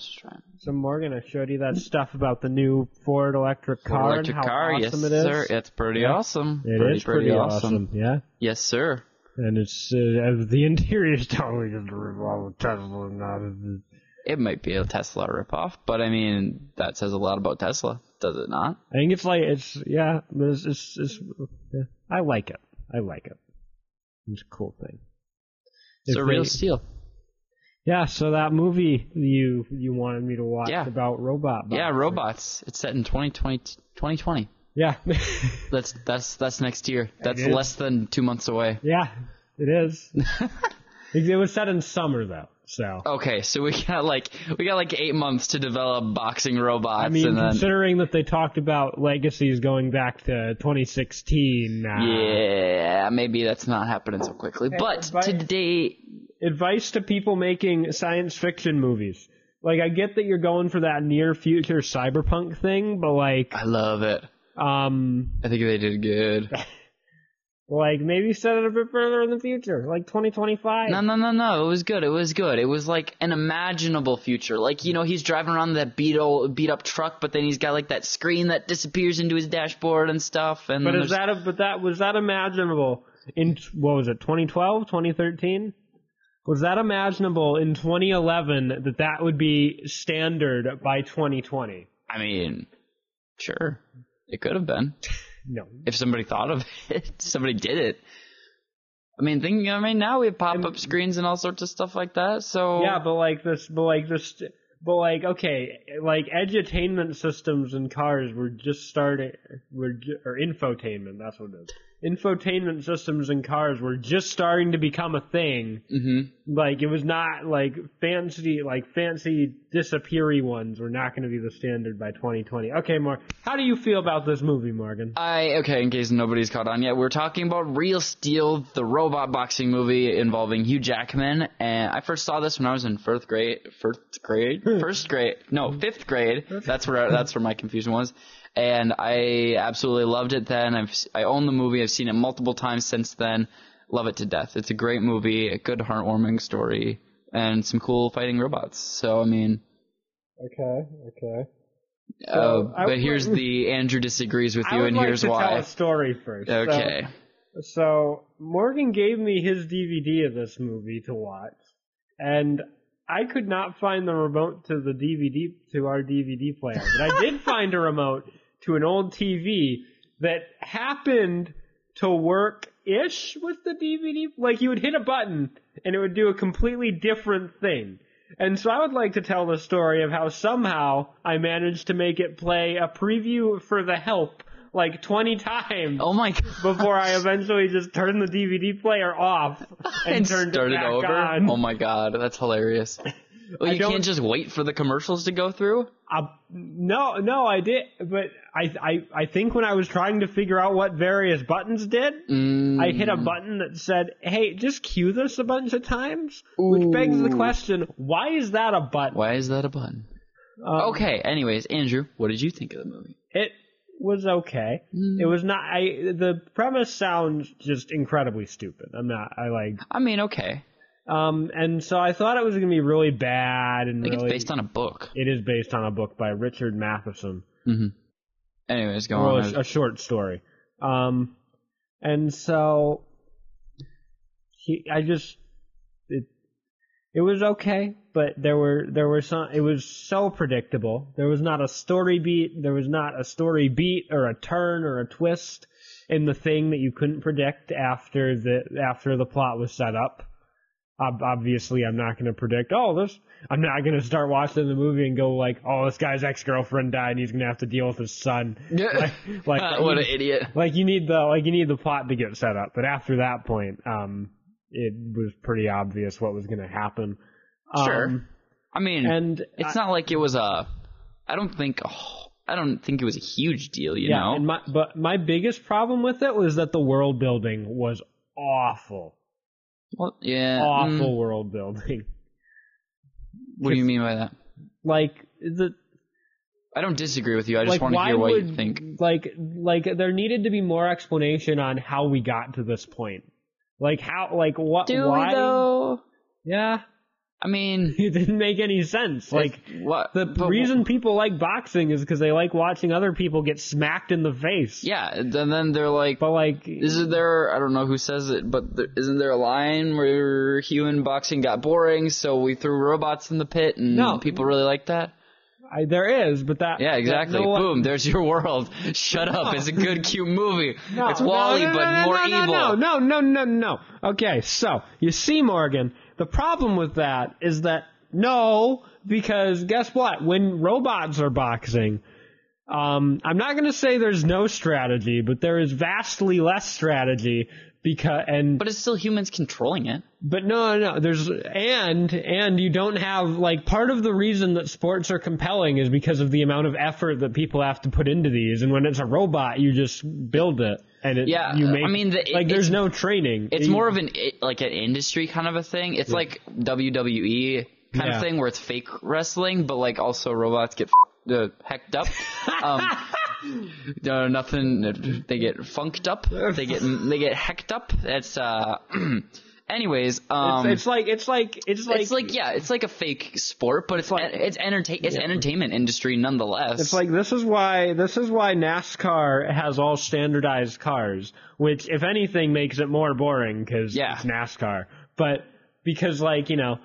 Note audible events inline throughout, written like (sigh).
was just trying. So Morgan, I showed you that stuff about the new Ford electric car Ford electric and how car, awesome yes, it is. sir. It's pretty Yeah. awesome. It pretty, is pretty, awesome. Yeah. Yes, sir. And it's uh, the (laughs) interior is totally just a ripoff of Tesla. Not It might be a Tesla ripoff, but I mean that says a lot about Tesla, does it not? I think it's like it's yeah, it's it's, it's yeah. I like it. I like it. It's a cool thing. It's If a real they- steal. Yeah, so that movie you you wanted me to watch Yeah. about robot. Yeah, robots. It's set in 2020, 2020. Yeah, (laughs) That's that's that's next year. That's less than two months away. yeah, it is. (laughs) it, it was set in summer though, so Okay, so we got like we got like eight months to develop boxing robots, I mean, and then considering that they talked about legacies going back to 2016. Uh, yeah, maybe that's not happening so quickly. But but- today, Advice to people making science fiction movies. Like, I get that you're going for that near future cyberpunk thing, but like, I love it. um, I think they did good. (laughs) like maybe set it a bit further in the future, like 2025. No, no, no, no. It was good. It was good. It was like an imaginable future. Like you know, he's driving around that beat old, beat up truck, but then he's got like that screen that disappears into his dashboard and stuff. And But is that a, but that was that imaginable in what was it 2012 2013 was that imaginable in 2011 that that would be standard by 2020 I mean, sure, it could have been (laughs) no if somebody thought of it. (laughs) somebody did it. I mean, think. I mean, now we have pop-up screens and all sorts of stuff like that. So yeah but like this but like this but like okay like edutainment systems in cars were just starting were or infotainment that's what it is infotainment systems in cars were just starting to become a thing hmm like it was not like fancy like fancy disappeary ones were not going to be the standard by 2020 okay Mark, how do you feel about this movie morgan I okay. In case nobody's caught on yet, we're talking about Real Steel, the robot boxing movie involving Hugh Jackman. And I first saw this when I was in first grade. First grade. (laughs) First grade. No, fifth grade. That's where that's where my confusion was. And I absolutely loved it then. I've I own the movie. I've seen it multiple times since then. Love it to death. It's a great movie, a good heartwarming story, and some cool fighting robots. So I mean, okay okay uh, I but would- here's the Andrew disagrees with i you, would and like here's to tell why. a story first So- Okay. So, Morgan gave me his DVD of this movie to watch, and I could not find the remote to the DVD to our DVD player, but I did find a remote to an old TV that happened to work ish with the DVD. Like you would hit a button and it would do a completely different thing. And so I would like to tell the story of how somehow I managed to make it play a preview for The Help like 20 times Oh my god. before I eventually just turned the DVD player off and, (laughs) and turned started it back over. on. Oh my god, that's hilarious. Well, you can't just wait for the commercials to go through. Uh, no, no, I did, but I, I, I think when I was trying to figure out what various buttons did, Mm, I hit a button that said, "Hey, just cue this a bunch of times," which begs the question: Why is that a button? Why is that a button? Um, Okay. Anyways, Andrew, what did you think of the movie? It was okay. Mm. It was not. I the premise sounds just incredibly stupid. I'm not. I like. I mean, okay. Um, and so I thought it was gonna be really bad and I think really. it's based on a book. It is based on a book by Richard Matheson. hmm Anyways, go well, on. a, a short story. Um, and so he, I just, it, it was okay, but there were there were some. It was so predictable. There was not a story beat. There was not a story beat or a turn or a twist in the thing that you couldn't predict after the after the plot was set up. Ob- Obviously, I'm not going to predict. Oh, this. I'm not going to start watching the movie and go like, "Oh, this guy's ex girlfriend died, and he's going to have to deal with his son." (laughs) Yeah. like (laughs) what an idiot. like you need the like you need the plot to get set up, but after that point, um, it was pretty obvious what was going to happen. Sure. Um, I mean, and it's not like it was a. I don't think. Oh, I don't think it was a huge deal. You yeah, know. and my but my biggest problem with it was that the world building was awful, well, yeah. awful mm, world building. what do you mean by that? Like the I don't disagree with you. I just like want to hear what would you think. like like there needed to be more explanation on how we got to this point. Like how like what Do why we though? Yeah. I mean, (laughs) It didn't make any sense. Like what the reason people like boxing is because they like watching other people get smacked in the face. Yeah, and then they're like, But like, Isn't there? I don't know who says it, but there, isn't there a line where human boxing got boring, so we threw robots in the pit, and No. people really like that? I, there is, but that Yeah, exactly. that no one- Boom, there's your world. (laughs) Shut up. It's a good, cute movie. No, it's no, Wally, no, no, but no, more no, no, evil. No, no, no, no, no. Okay, so you see, Morgan, the problem with that is that no, because guess what? When robots are boxing, um, I'm not going to say there's no strategy, but there is vastly less strategy because and But it's still humans controlling it. but no, no. There's and and you don't have like part of the reason that sports are compelling is because of the amount of effort that people have to put into these. And when it's a robot, you just build it and it, Yeah, you make I mean, the- like there's no training. It's You- more of an like an industry kind of a thing. It's like WWE kind Yeah. of thing where it's fake wrestling, but like also robots get f- uh, hecked up. (laughs) Um, no, nothing. They get funked up. They get they get hecked up. (clears throat) It's uh. anyways, um, It's, it's like it's like it's like it's like yeah, it's like a fake sport, but it's like- it's entertain it's entertainment industry nonetheless. It's like this is why this is why NASCAR has all standardized cars, which if anything makes it more boring because Yeah. it's NASCAR. But because like you know,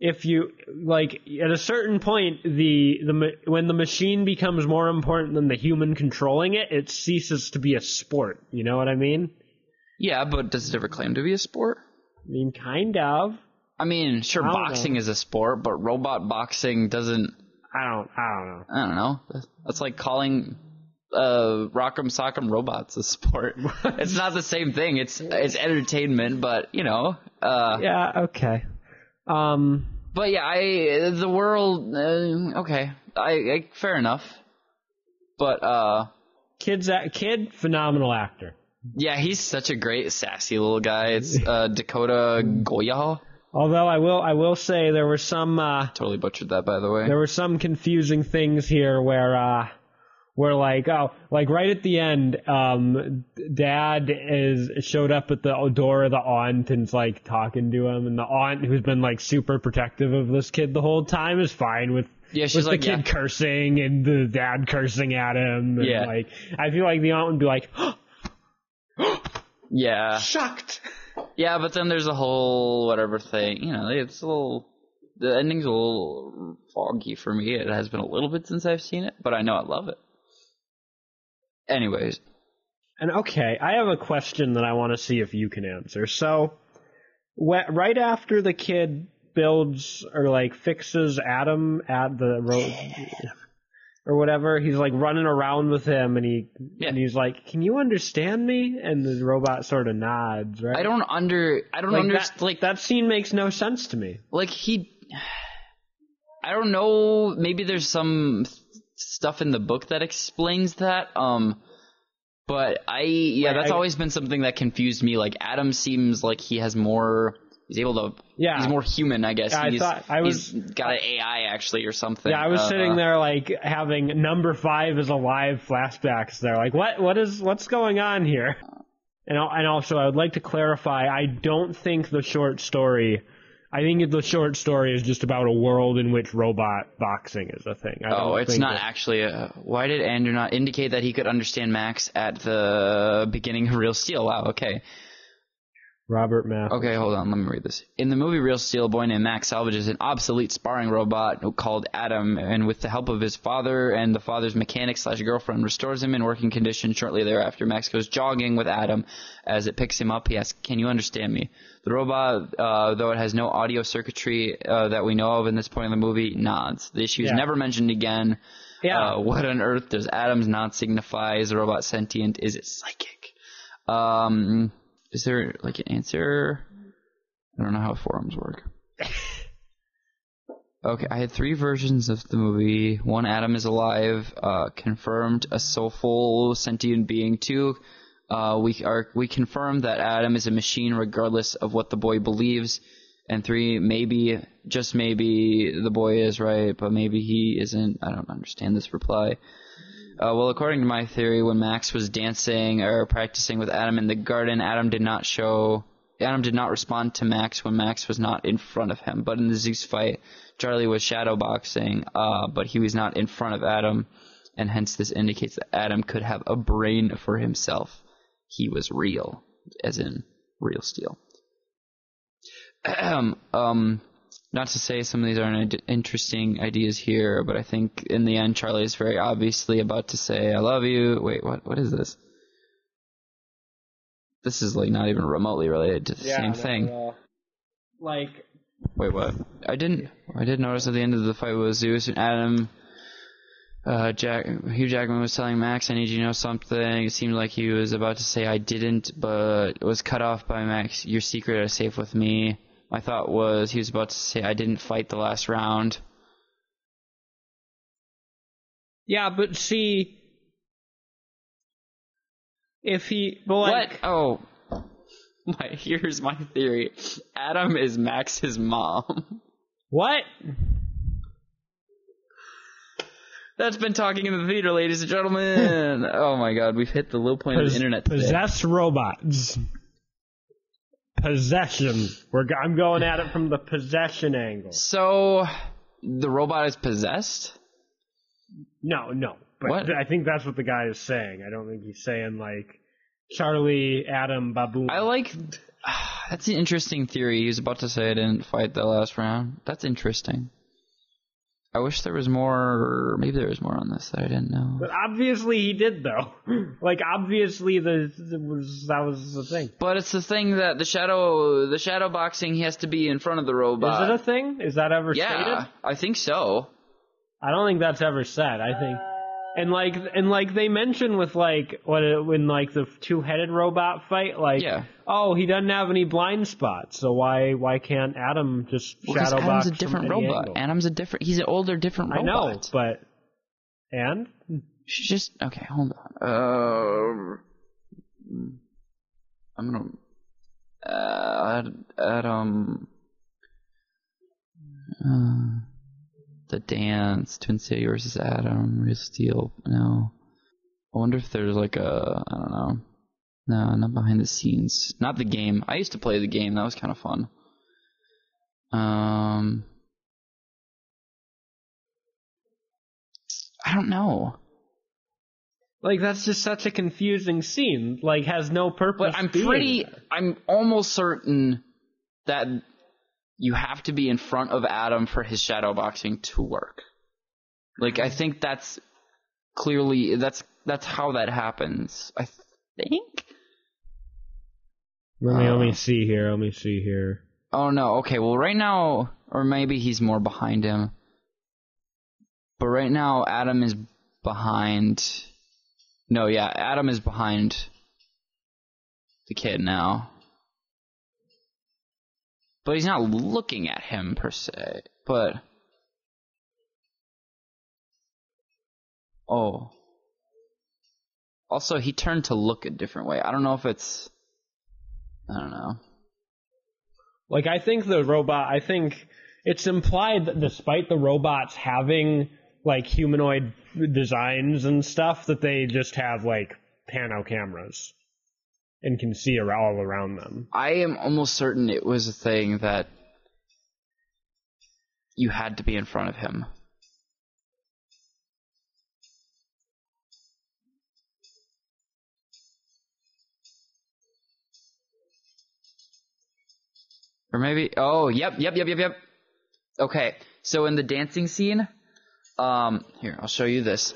if you like at a certain point the the when the machine becomes more important than the human controlling it, it ceases to be a sport. You know what I mean? yeah, but does it ever claim to be a sport? I mean, kind of. I mean, sure, I boxing is a sport, but robot boxing doesn't. I don't. I don't know. I don't know. That's like calling uh Rock'em Sock'em Robots a sport. (laughs) it's not the same thing. It's it's entertainment, but you know. Uh, Yeah. Okay. Um. But yeah, I the world. Uh, okay, I, I fair enough. But uh, Kid's a- kid, phenomenal actor. yeah, he's such a great sassy little guy. It's uh, Dakota Goya. Although I will, I will say there were some, uh, Totally butchered that, by the way. there were some confusing things here where, uh, where like, oh, like right at the end, um, dad is showed up at the door of the aunt and's like talking to him, and the aunt who's been like super protective of this kid the whole time is fine with. Yeah, she's with like, the kid yeah. cursing and the dad cursing at him. And Yeah. Like, I feel like the aunt would be like, (gasps) Yeah, shocked. yeah, but then there's a whole whatever thing. You know, it's a little. The ending's a little foggy for me. It has been a little bit since I've seen it, but I know I love it. Anyways, And okay, I have a question that I want to see if you can answer. So, wh- right after the kid builds or like fixes Adam at the road or whatever, he's like running around with him, and he Yeah. and he's like, "Can you understand me?" And the robot sort of nods, right? I don't under. I don't like understand. Like that scene makes no sense to me. like he I don't know, maybe there's some stuff in the book that explains that. Um but I yeah, Wait, that's I- always been something that confused me. Like Adam seems like he has more he's able to Yeah. he's more human, I guess. Yeah, I he's, thought- I was- he's got an AI actually or something. Yeah, I was Uh, sitting there like having number five is alive flashbacks. There, like what what is what's going on here? And and also, I would like to clarify. I don't think the short story. I think the short story is just about a world in which robot boxing is a thing. Oh, it's not that- actually. A, why did Andrew not indicate that he could understand Max at the beginning of Real Steel? Wow, okay. Robert Math. Okay, hold on. Let me read this. In the movie Real Steel, a boy named Max salvages an obsolete sparring robot called Adam, and with the help of his father and the father's mechanic slash girlfriend, restores him in working condition. Shortly thereafter, Max goes jogging with Adam. As it picks him up, he asks, "Can you understand me?" The robot, uh, though it has no audio circuitry uh, that we know of in this point in the movie, nods. The issue is Yeah. never mentioned again. Yeah. Uh, what on earth does Adam's nod signify? Is the robot sentient? Is it psychic? Um, is there like an answer? I don't know how forums work. (laughs) Okay, I had three versions of the movie. One, Adam is alive, uh, confirmed a soulful sentient being. Two, uh, we are we confirmed that Adam is a machine regardless of what the boy believes. And three, maybe, just maybe, the boy is right, but maybe he isn't. I don't understand this reply. Uh, well, according to my theory, when Max was dancing or practicing with Adam in the garden, Adam did not show Adam did not respond to Max when Max was not in front of him. But in the Zeus fight, Charlie was shadowboxing, uh, but he was not in front of Adam, and hence this indicates that Adam could have a brain for himself. He was real, as in real steel. (clears throat) um, not to say some of these aren't interesting ideas here, but I think in the end, Charlie is very obviously about to say, "I love you." Wait, what? What is this? This is like not even remotely related to the same thing. Like, Wait, what? I didn't. I did notice at the end of the fight with Zeus and Adam. Uh, Jack, Hugh Jackman was telling Max, "I need you to know something." It seemed like he was about to say, "I didn't," but was cut off by Max. Your secret is safe with me. My thought was he was about to say, "I didn't fight the last round." yeah, but see, if he, but like, what? Oh, (laughs) my. Here's my theory. Adam is Max's mom. what? That's been talking in the theater, ladies and gentlemen. (laughs) oh my God, we've hit the low point of the internet. Today. Possess robots. Possession. We're, go- I'm going at it from the possession angle. So the robot is possessed. No, no. But What? I think that's what the guy is saying. I don't think he's saying like Charlie, Adam, Baboon. I like. (sighs) That's an interesting theory. He was about to say I didn't fight the last round. That's interesting. I wish there was more. Maybe there was more on this that I didn't know. But obviously he did though. (laughs) like obviously the, the was that was the thing. But it's the thing that the shadow, the shadow boxing, he has to be in front of the robot. Is it a thing? Is that ever yeah, stated? I think so. I don't think that's ever said. I think, and like, and like they mention with like what when like the two-headed robot fight, like, Yeah. oh, he doesn't have any blind spots, so why why can't Adam just Because shadow Adam's box a different robot. angle? Adam's a different. He's an older, different robot. I know, but and Should just okay. Hold on. Um, I'm gonna uh, Adam. Uh, the dance, Twin City versus Adam, Real Steel. No, I wonder if there's like a I don't know. No, not behind the scenes. Not the game. I used to play the game. That was kind of fun. Um, I don't know. like that's just such a confusing scene. Like has no purpose. But I'm pretty, there. I'm almost certain that you have to be in front of Adam for his shadow boxing to work. Like I think that's clearly that's that's how that happens. I think. Let me let me Uh, see here. Let me see here. Oh no. Okay. Well, right now, or maybe he's more behind him. But right now, Adam is behind. No, yeah, Adam is behind the kid now. But he's not looking at him per se. But oh. Also, he turned to look a different way. I don't know if it's. I don't know. Like I think the robot. I think it's implied that despite the robots having like humanoid designs and stuff, that they just have like pano cameras and can see all around them. I am almost certain it was a thing that you had to be in front of him. Or maybe oh yep yep yep yep yep. Okay, so in the dancing scene, um, here I'll show you this.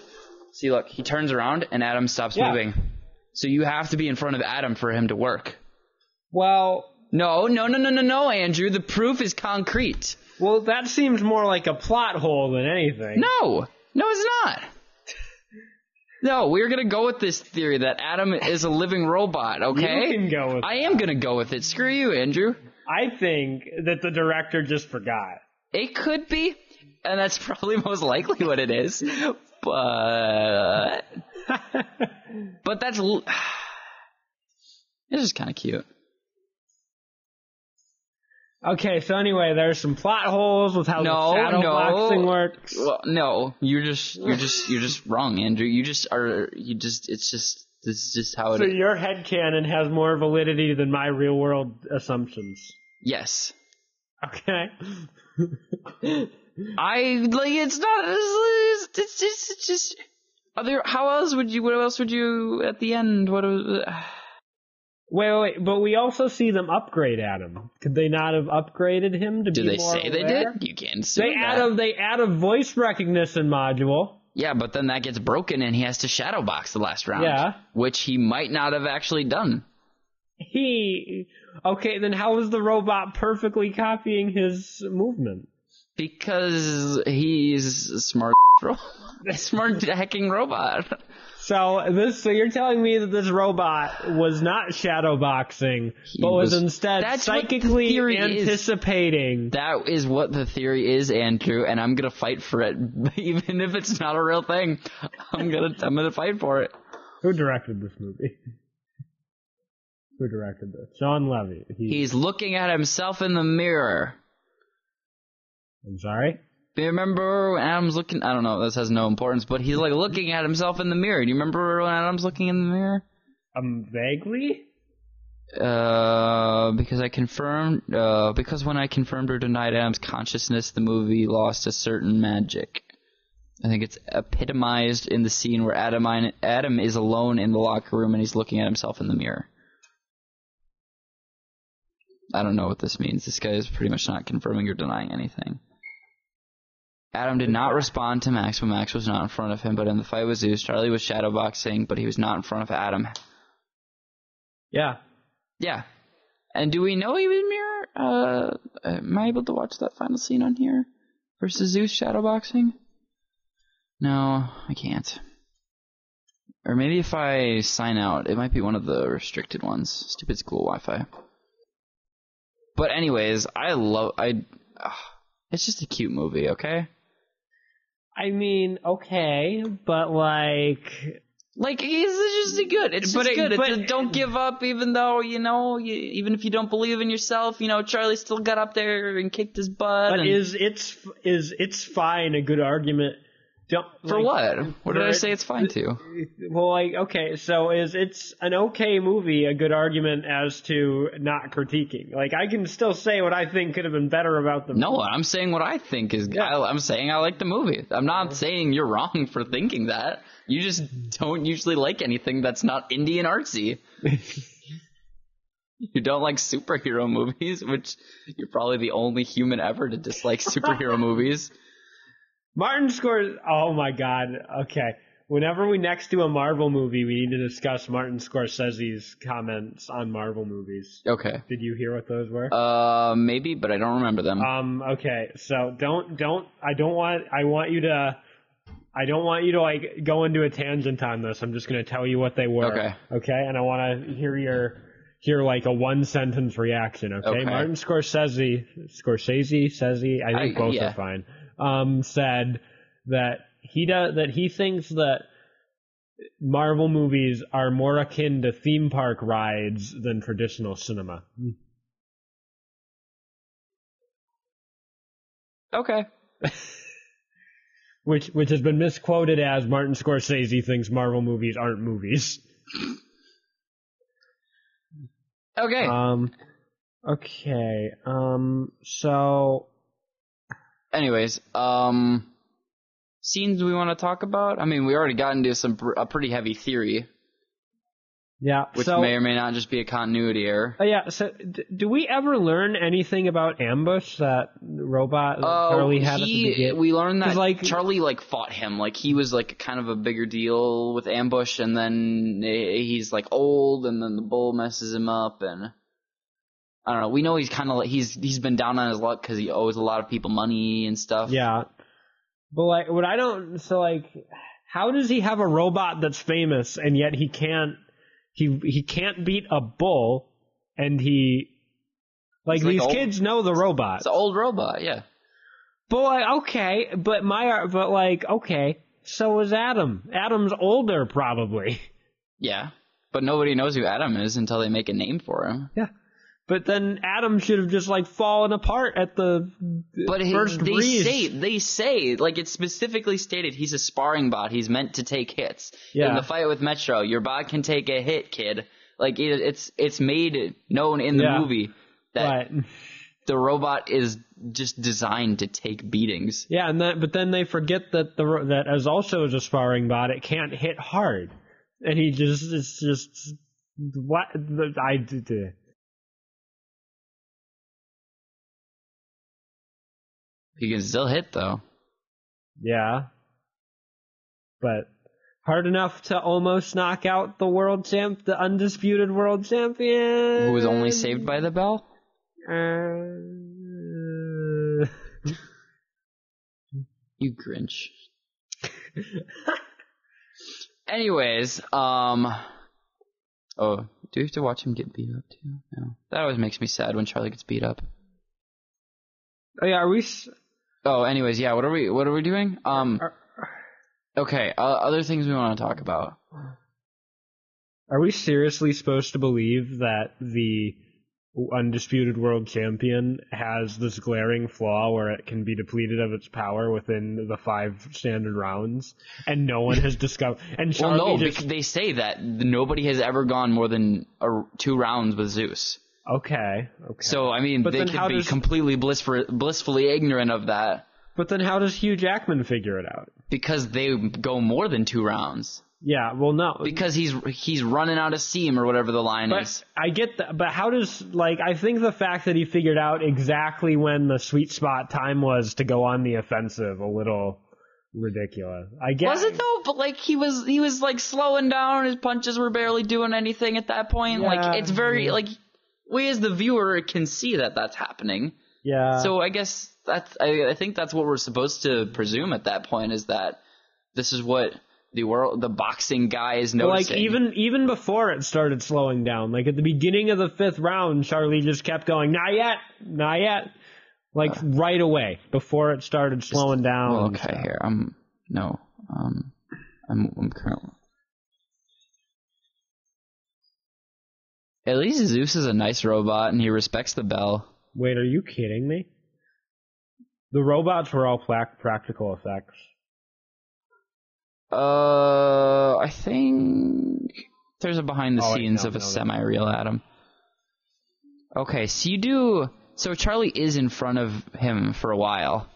See, look, he turns around and Adam stops Yeah. moving. So you have to be in front of Adam for him to work. Well, No, no, no, no, no, no, Andrew. The proof is concrete. well, that seems more like a plot hole than anything. No, no, it's not. No, we're gonna go with this theory that Adam is a living robot. Okay, You can go with. I am gonna go with it. Screw you, Andrew. I think that the director just forgot. It could be, and that's (laughs) probably most likely what it is. But, (laughs) but that's l- (sighs) it's just kind of cute. okay, so anyway, there's some plot holes with how No, the shadow no. boxing works. Well, no, you're just you're just you're just wrong, Andrew. You just are you just it's just This is just how it So is. your headcanon has more validity than my real world assumptions. Yes. Okay. (laughs) I like it's not it's, it's just it's just other how else would you what else would you at the end what was uh, Wait, wait, wait, but we also see them upgrade Adam. Could they not have upgraded him to do be they more say they did? You can't say They that. add a they add a voice recognition module. Yeah, but then that gets broken and he has to shadow box the last round. Yeah. Which he might not have actually done. He okay, then how is the robot perfectly copying his movement? Because he's a smart (laughs) ro- (laughs) smart hacking robot. So this so you're telling me that this robot was not shadow boxing, He but was, was- instead That's what the psychically theory is. anticipating. That is what the theory is, Andrew, and I'm gonna fight for it, (laughs) even if it's not a real thing. I'm gonna I'm gonna fight for it. Who directed this movie? Who directed this? Shawn Levy. He, He's looking at himself in the mirror. I'm sorry. Do you remember when Adam's looking? I don't know. This has no importance, but he's like looking at himself in the mirror. Do you remember when Adam's looking in the mirror? Um, vaguely. Uh, because I confirmed. Uh, because when I confirmed or denied Adam's consciousness, the movie lost a certain magic. I think it's epitomized in the scene where Adam Adam is alone in the locker room and he's looking at himself in the mirror. I don't know what this means. This guy is pretty much not confirming or denying anything. Adam did not respond to Max when Max was not in front of him, but in the fight with Zeus, Charlie was shadowboxing, but he was not in front of Adam. Yeah. Yeah. And do we know he was mirror? Uh, am I able to watch that final scene on here versus Zeus shadowboxing? No, I can't. Or maybe if I sign out, it might be one of the restricted ones. Stupid school Wi-Fi. But anyways, I love I. It's just a cute movie, okay? I mean, okay, but like, Like it's just good. It's just it- good. but- it's a, don't give up, even though you know, you, even if you don't believe in yourself. You know, Charlie still got up there and kicked his butt. but and- is it's is it's fine a good argument? Don't for like, what? What did I say? It's fine to. Well, like, okay, so is it's an okay movie a good argument as to not critiquing? Like, I can still say what I think could have been better about the No, I'm saying what I think is. I, I'm saying I like the movie. I'm not saying you're wrong for thinking that. You just don't usually like anything that's not Indian artsy. (laughs) you don't like superhero movies, which you're probably the only human ever to dislike (laughs) superhero movies. Martin scores. Oh my god. Okay. Whenever we next do a Marvel movie, we need to discuss Martin Scorsese's comments on Marvel movies. Okay. Did you hear what those were? Uh, maybe, but I don't remember them. Um. Okay. So don't don't. I don't want. I want you to. I don't want you to like go into a tangent on this. I'm just going to tell you what they were. Okay. Okay. And I want to hear your hear like a one sentence reaction. Okay. Okay. Martin Scorsese. Scorsese. Sese. I think I- both yeah. are fine. Um. Said that he does that he thinks that Marvel movies are more akin to theme park rides than traditional cinema. okay. (laughs) which which has been misquoted as Martin Scorsese thinks Marvel movies aren't movies. Okay. Um okay. Um so Anyways, um, scenes we want to talk about. I mean, we already got into some a pretty heavy theory, yeah, which so may or may not just be a continuity error. uh, yeah, so d- do we ever learn anything about Ambush that robot that Oh, Charlie had at the beginning? we learned that like- Charlie like fought him. Like he was like kind of a bigger deal with Ambush, and then eh, he's like old, and then the bull messes him up, and I don't know. We know he's kind of he's he's been down on his luck because he owes a lot of people money and stuff. Yeah. But like what I don't so like how does he have a robot that's famous and yet he can't he he can't beat a bull and he like It's like these old- kids know the robot. it's an old robot. Yeah. But like, okay, but my but like okay, so is Adam. Adam's older probably. Yeah. But nobody knows who Adam is until they make a name for him. Yeah. But then Adam should have just like fallen apart at the But first they breeze. say they say like it's specifically stated he's a sparring bot. He's meant to take hits. Yeah. In the fight with Metro, your bot can take a hit, kid. Like it, it's it's made known in the Yeah. movie that But the robot is just designed to take beatings. yeah, and that but then they forget that the that as also as a sparring bot, it can't hit hard, and he just it's just what I He can still hit though. Yeah. But hard enough to almost knock out the world champ, the undisputed world champion. Who was only saved by the bell? Uh, (laughs) You Grinch. Anyways, um, oh, do we have to watch him get beat up too? No, that always makes me sad when Charlie gets beat up. oh yeah, are we? Oh, anyways, yeah. What are we? What are we doing? Um, okay. Uh, other things we want to talk about. are we seriously supposed to believe that the undisputed world champion has this glaring flaw where it can be depleted of its power within the five standard rounds, and no one has (laughs) discovered? And Well, no, just because they say that nobody has ever gone more than a, two rounds with Zeus. Okay, okay. So I mean, But they then could how be does- completely blissful, blissfully ignorant of that but then how does Hugh Jackman figure it out? because they go more than two rounds. Yeah, well, no, Because he's he's running out of steam or whatever the line But is. I get that, but how does like I think the fact that he figured out exactly when the sweet spot time was to go on the offensive a little ridiculous. I guess Was it though? But like he was he was like slowing down. His punches were barely doing anything at that point. Yeah. Like it's very like we as the viewer can see that that's happening. Yeah. So I guess that's I, I think that's what we're supposed to presume at that point is that this is what the world the boxing guy is noticing. like even even before it started slowing down, like at the beginning of the fifth round, Charlie just kept going, not yet, not yet, like right away before it started slowing down. well, okay, here I'm no um I'm I'm currently. At least Zeus is a nice robot and he respects the bell. Wait, are you kidding me? The robots were all practical effects. Uh, I think there's a behind the Oh, scenes of a no. semi-real Adam. Okay, so you do. So Charlie is in front of him for a while.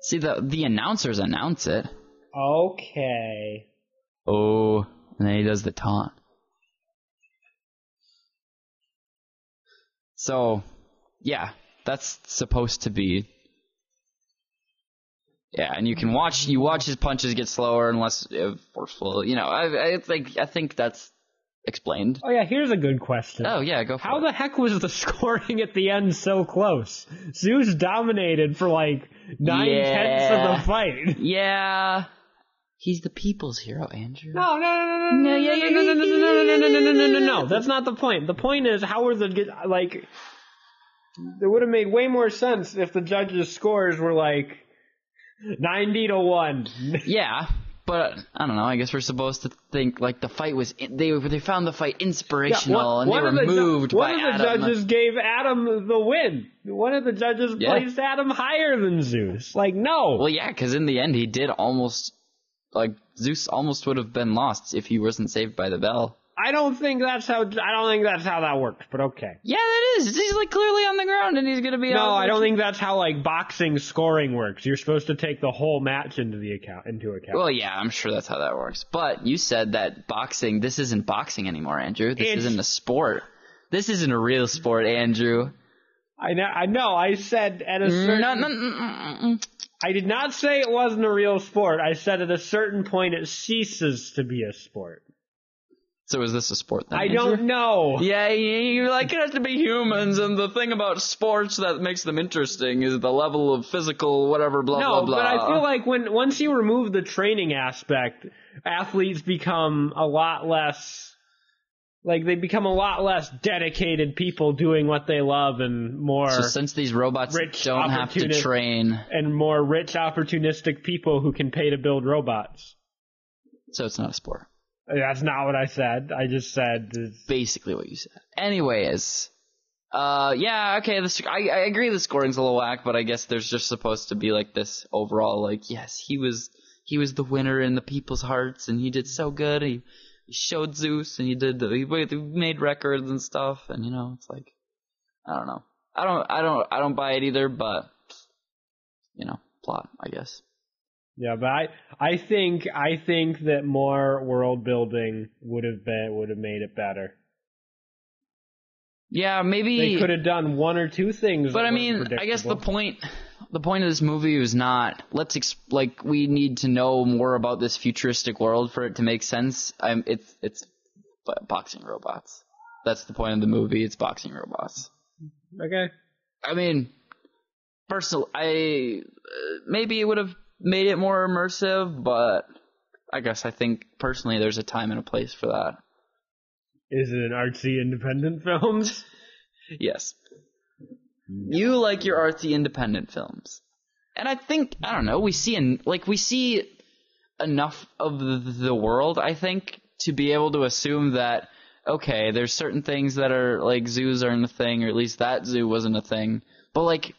See the the announcers announce it. Okay. Oh, and then he does the taunt. So, yeah, that's supposed to be. Yeah, and you can watch you watch his punches get slower and less uh, forceful. You know, I, I think I think that's explained. Oh yeah, here's a good question. Oh yeah, go for How it. the heck was the (laughs) scoring at the end so close? Zeus dominated for like nine tenths of the fight. yeah, he's the people's hero, Andrew. No, no, no, no, no, yeah, no, no, no, no, no, no, no, no, no, no, no, no. That's not the point. The point is, how were the like? It would have made way more sense if the judges' scores were like ninety to one. Yeah, but I don't know. I guess we're supposed to think like the fight was they they found the fight inspirational and they were of the ju- moved one by of the Adam. judges gave Adam the win. One of the judges Yeah. placed Adam higher than Zeus. Like, no. Well, yeah, because in the end he did almost like Zeus almost would have been lost if he wasn't saved by the bell. I don't think that's how. I don't think that's how that works. But okay. Yeah, that is. He's like clearly on the ground and he's gonna be. No, I don't think that's how like boxing scoring works. You're supposed to take the whole match into the account into account. Well, yeah, I'm sure that's how that works. But you said that boxing. This isn't boxing anymore, Andrew. This It's- isn't a sport. This isn't a real sport, Andrew. I know. I know. I said at a mm, certain. No, no, no, no, no. I did not say it wasn't a real sport. I said at a certain point it ceases to be a sport. So is this a sport then? I don't know. Yeah, you're like it has to be humans, and the thing about sports that makes them interesting is the level of physical whatever blah No, blah blah. but I feel like when once you remove the training aspect, athletes become a lot less like they become a lot less dedicated people doing what they love and more so since these robots rich don't have to train, and more rich opportunistic people who can pay to build robots. so it's not a sport. That's not what I said. I just said. Basically what you said. Anyways, uh, yeah, okay. The, sc- I, I agree the scoring's a little whack, but I guess there's just supposed to be like this overall, like, yes, he was he was the winner in the people's hearts, and he did so good. He, he showed Zeus, and he did the, he made records and stuff, and you know, it's like, I don't know. I don't, I don't, I don't buy it either, but you know, plot, I guess. Yeah, but I I think I think that more world building would have been would have made it better. Yeah, maybe They could have done one or two things. But I mean, I guess the point, the point of this movie was not let's ex- like we need to know more about this futuristic world for it to make sense. I'm it's it's bo- boxing robots. That's the point of the movie. It's boxing robots. Okay. I mean, personally, I uh, maybe it would have made it more immersive, but I guess I think personally there's a time and a place for that. Is it an artsy independent films? (laughs) Yes. You like your artsy independent films. And I think I don't know, we see en- like we see enough of the, world, I think, to be able to assume that okay, there's certain things that are like zoos aren't a thing, or at least that zoo wasn't a thing. But like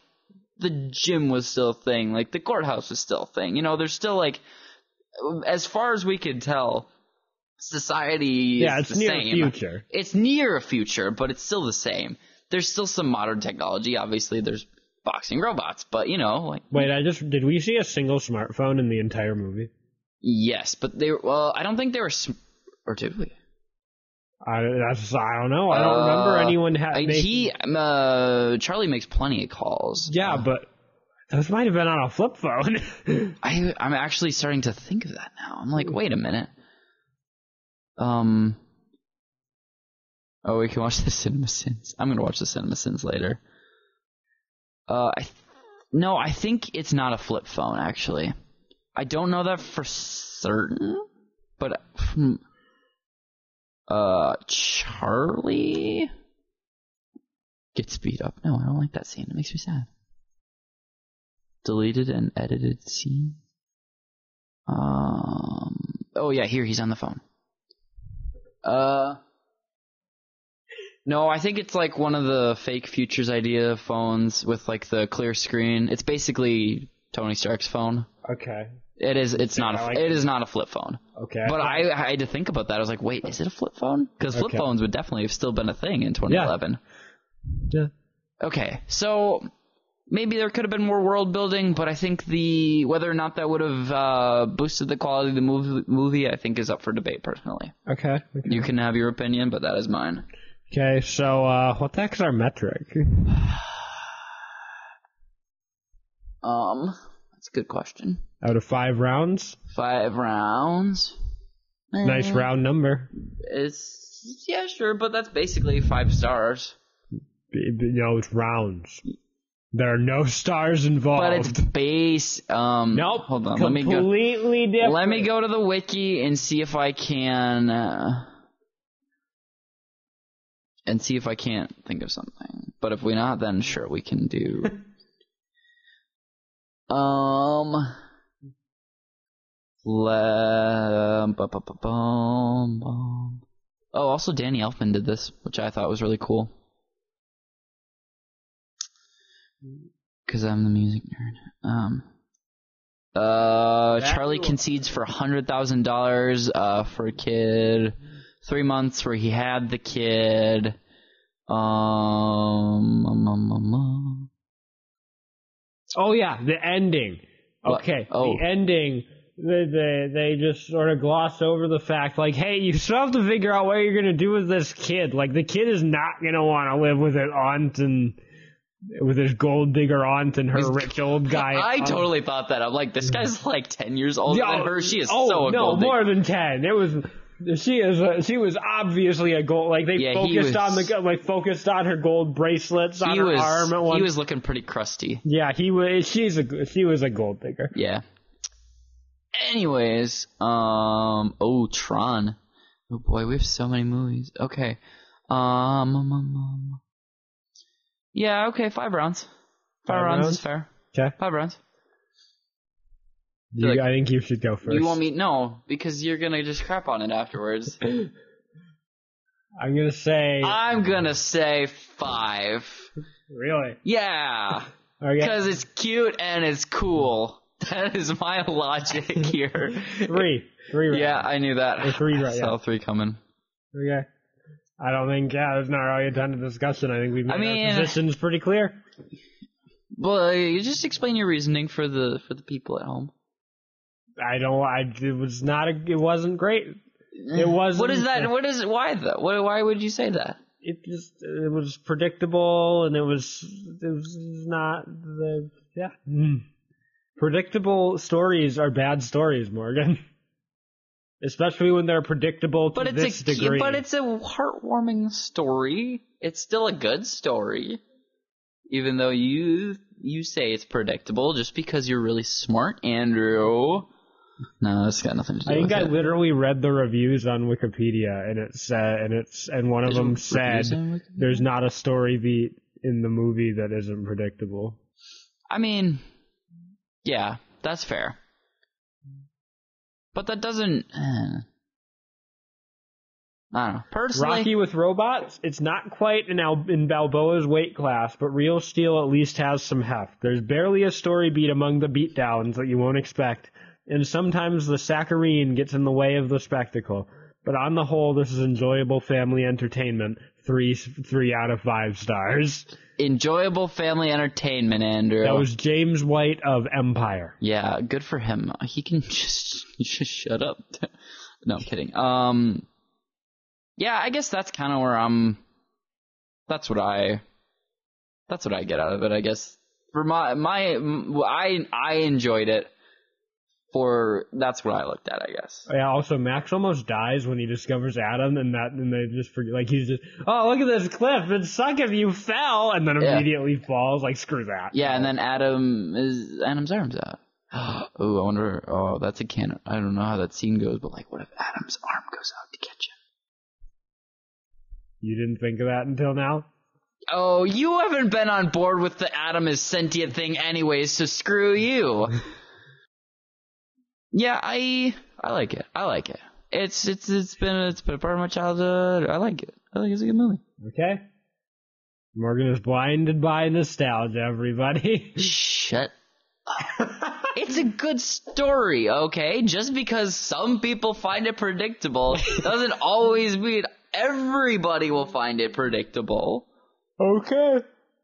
the gym was still a thing, like the courthouse was still a thing. You know, there's still like as far as we could tell, society yeah, is it's the near same future. it's near a future, but it's still the same. There's still some modern technology. Obviously, there's boxing robots, but you know, like Wait, I just did we see a single smartphone in the entire movie? yes, but they were- well, I don't think they were sm- or did we? I that's I don't know. I don't remember Uh, anyone ha- I, making- he uh Charlie makes plenty of calls. Yeah, but those might have been on a flip phone. (laughs) I I'm actually starting to think of that now. I'm like, wait a minute. Um. Oh, we can watch the Cinema Sins. I'm gonna watch the Cinema Sins later. Uh, I th- no, I think it's not a flip phone. Actually, I don't know that for certain, but hmm, uh, Charlie get speed up. No, I don't like that scene. It makes me sad. Deleted and edited scene. Um. Oh yeah, here he's on the phone. Uh. No, I think it's like one of the fake futures idea phones with like the clear screen. It's basically Tony Stark's phone. okay, It is. It's not a. like it is not a flip phone. okay. But I, I had to think about that. I was like, wait, is it a flip phone? Because flip Okay. phones would definitely have still been a thing in 2011. yeah. Okay, so maybe there could have been more world building, but I think the whether or not that would have uh, boosted the quality of the movie, movie, I think is up for debate. Personally, Okay. okay. you can have your opinion, but that is mine. Okay, so uh, what the heck's our metric? Um, that's a good question. Out of five rounds, Five rounds. nice Eh, round number. It's yeah, sure, but that's basically five stars. You know, it's rounds. There are no (laughs) stars involved. But it's base. Um, nope. Hold on. Let me go. Completely different. Let me go to the wiki and see if I can, uh, and see if I can't think of something. But if we not, then sure we can do. (laughs) um. Le-. Oh, also Danny Elfman did this, which I thought was really cool. Because I'm the music nerd. Um. Uh, Charlie concedes for hundred thousand dollars uh for a kid. Three months where he had the kid. Um, um, um, um, um. Oh yeah, the ending. What? Okay, Oh. the ending. They, they they just sort of gloss over the fact, like, hey, you still have to figure out what you're gonna do with this kid. Like, the kid is not gonna want to live with his aunt and with his gold digger aunt and her He's- rich old (laughs) guy. I aunt. totally thought that. I'm like, this guy's like ten years older than her. She is oh, so no, more than ten. It was. She is. A, she was obviously a gold. Like they Yeah, focused on the like focused on her gold bracelets on He her was arm at one. he was looking pretty crusty. Yeah, he was. She's a. She was a gold digger. Yeah. Anyways, um, oh Tron. Oh boy, we have so many movies. Okay. Um, um, um, um. yeah, okay, five rounds. Five, Five rounds, rounds? is fair. Okay. Five rounds. You, like- I think you should go first. You want me? No, because you're gonna just crap on it afterwards. (laughs) I'm gonna say I'm gonna say five. really. Yeah, because it's cute and it's cool. (laughs) That is my logic (laughs) here. three, three. Right. Yeah, I knew that. Or three, right, I yeah. saw three coming. Okay. I don't think. Yeah, there's not really a ton of discussion. I think we've made I mean- our positions pretty clear. Well, you just explain your reasoning for the for the people at home. I don't. I. It was not. A, it wasn't great. It wasn't. What is that? What is why though? What, why would you say that? It just. It was predictable, and it was. It was not the. Yeah. Mm. Predictable stories are bad stories, Morgan. (laughs) Especially when they're predictable to But it's this a degree. but it's a heartwarming story. It's still a good story, even though you you say it's predictable just because you're really smart, Andrew. No, it's got nothing to do I think I it. literally read the reviews on Wikipedia, and it said, and it's, and one of There's them said, on "There's not a story beat in the movie that isn't predictable." I mean, yeah, that's fair. But that doesn't. eh. I don't know. Personally, Rocky with robots, it's not quite in, Al- in Balboa's weight class, but Real Steel at least has some heft. There's barely a story beat among the beatdowns that you won't expect, and sometimes the saccharine gets in the way of the spectacle. But on the whole, this is enjoyable family entertainment. Three, three out of five stars. enjoyable family entertainment, Andrew. That was James White of Empire. Yeah, good for him. He can (laughs) just just shut up. (laughs) no, I'm kidding. Um, yeah, I guess that's kind of where I'm. That's what I. That's what I get out of it. I guess for my my I I enjoyed it. For that's what I looked at. I guess. Yeah. Also, Max almost dies when he discovers Adam, and that, and they just forget. Like he's just, oh, look at this cliff. It'd suck if you fell, and then Yeah. immediately falls. Like screw that. Yeah, and then Adam is Adam's arms out. (gasps) oh, I wonder. Oh, that's a can. I don't know how that scene goes, but like, what if Adam's arm goes out to catch him? You didn't think of that until now. Oh, you haven't been on board with the Adam is sentient thing anyways, so screw you. (laughs) yeah, I I like it. I like it. It's it's it's been it's been a part of my childhood. I like it. I think it's a good movie. Okay. Morgan is blinded by nostalgia. Everybody. (laughs) Shut up. it's a good story, okay? Just because some people find it predictable doesn't always mean everybody will find it predictable. okay.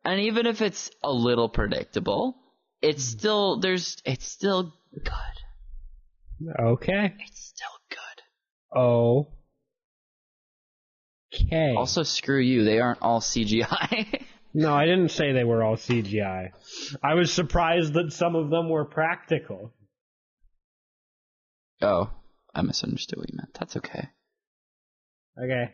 And even if it's a little predictable, it's hmm. still there's it's still good. Okay. It's still good. Oh. Okay. Also, screw you. They aren't all CGI. (laughs) no, I didn't say they were all CGI. I was surprised that some of them were practical. oh, I misunderstood what you meant. That's okay. Okay.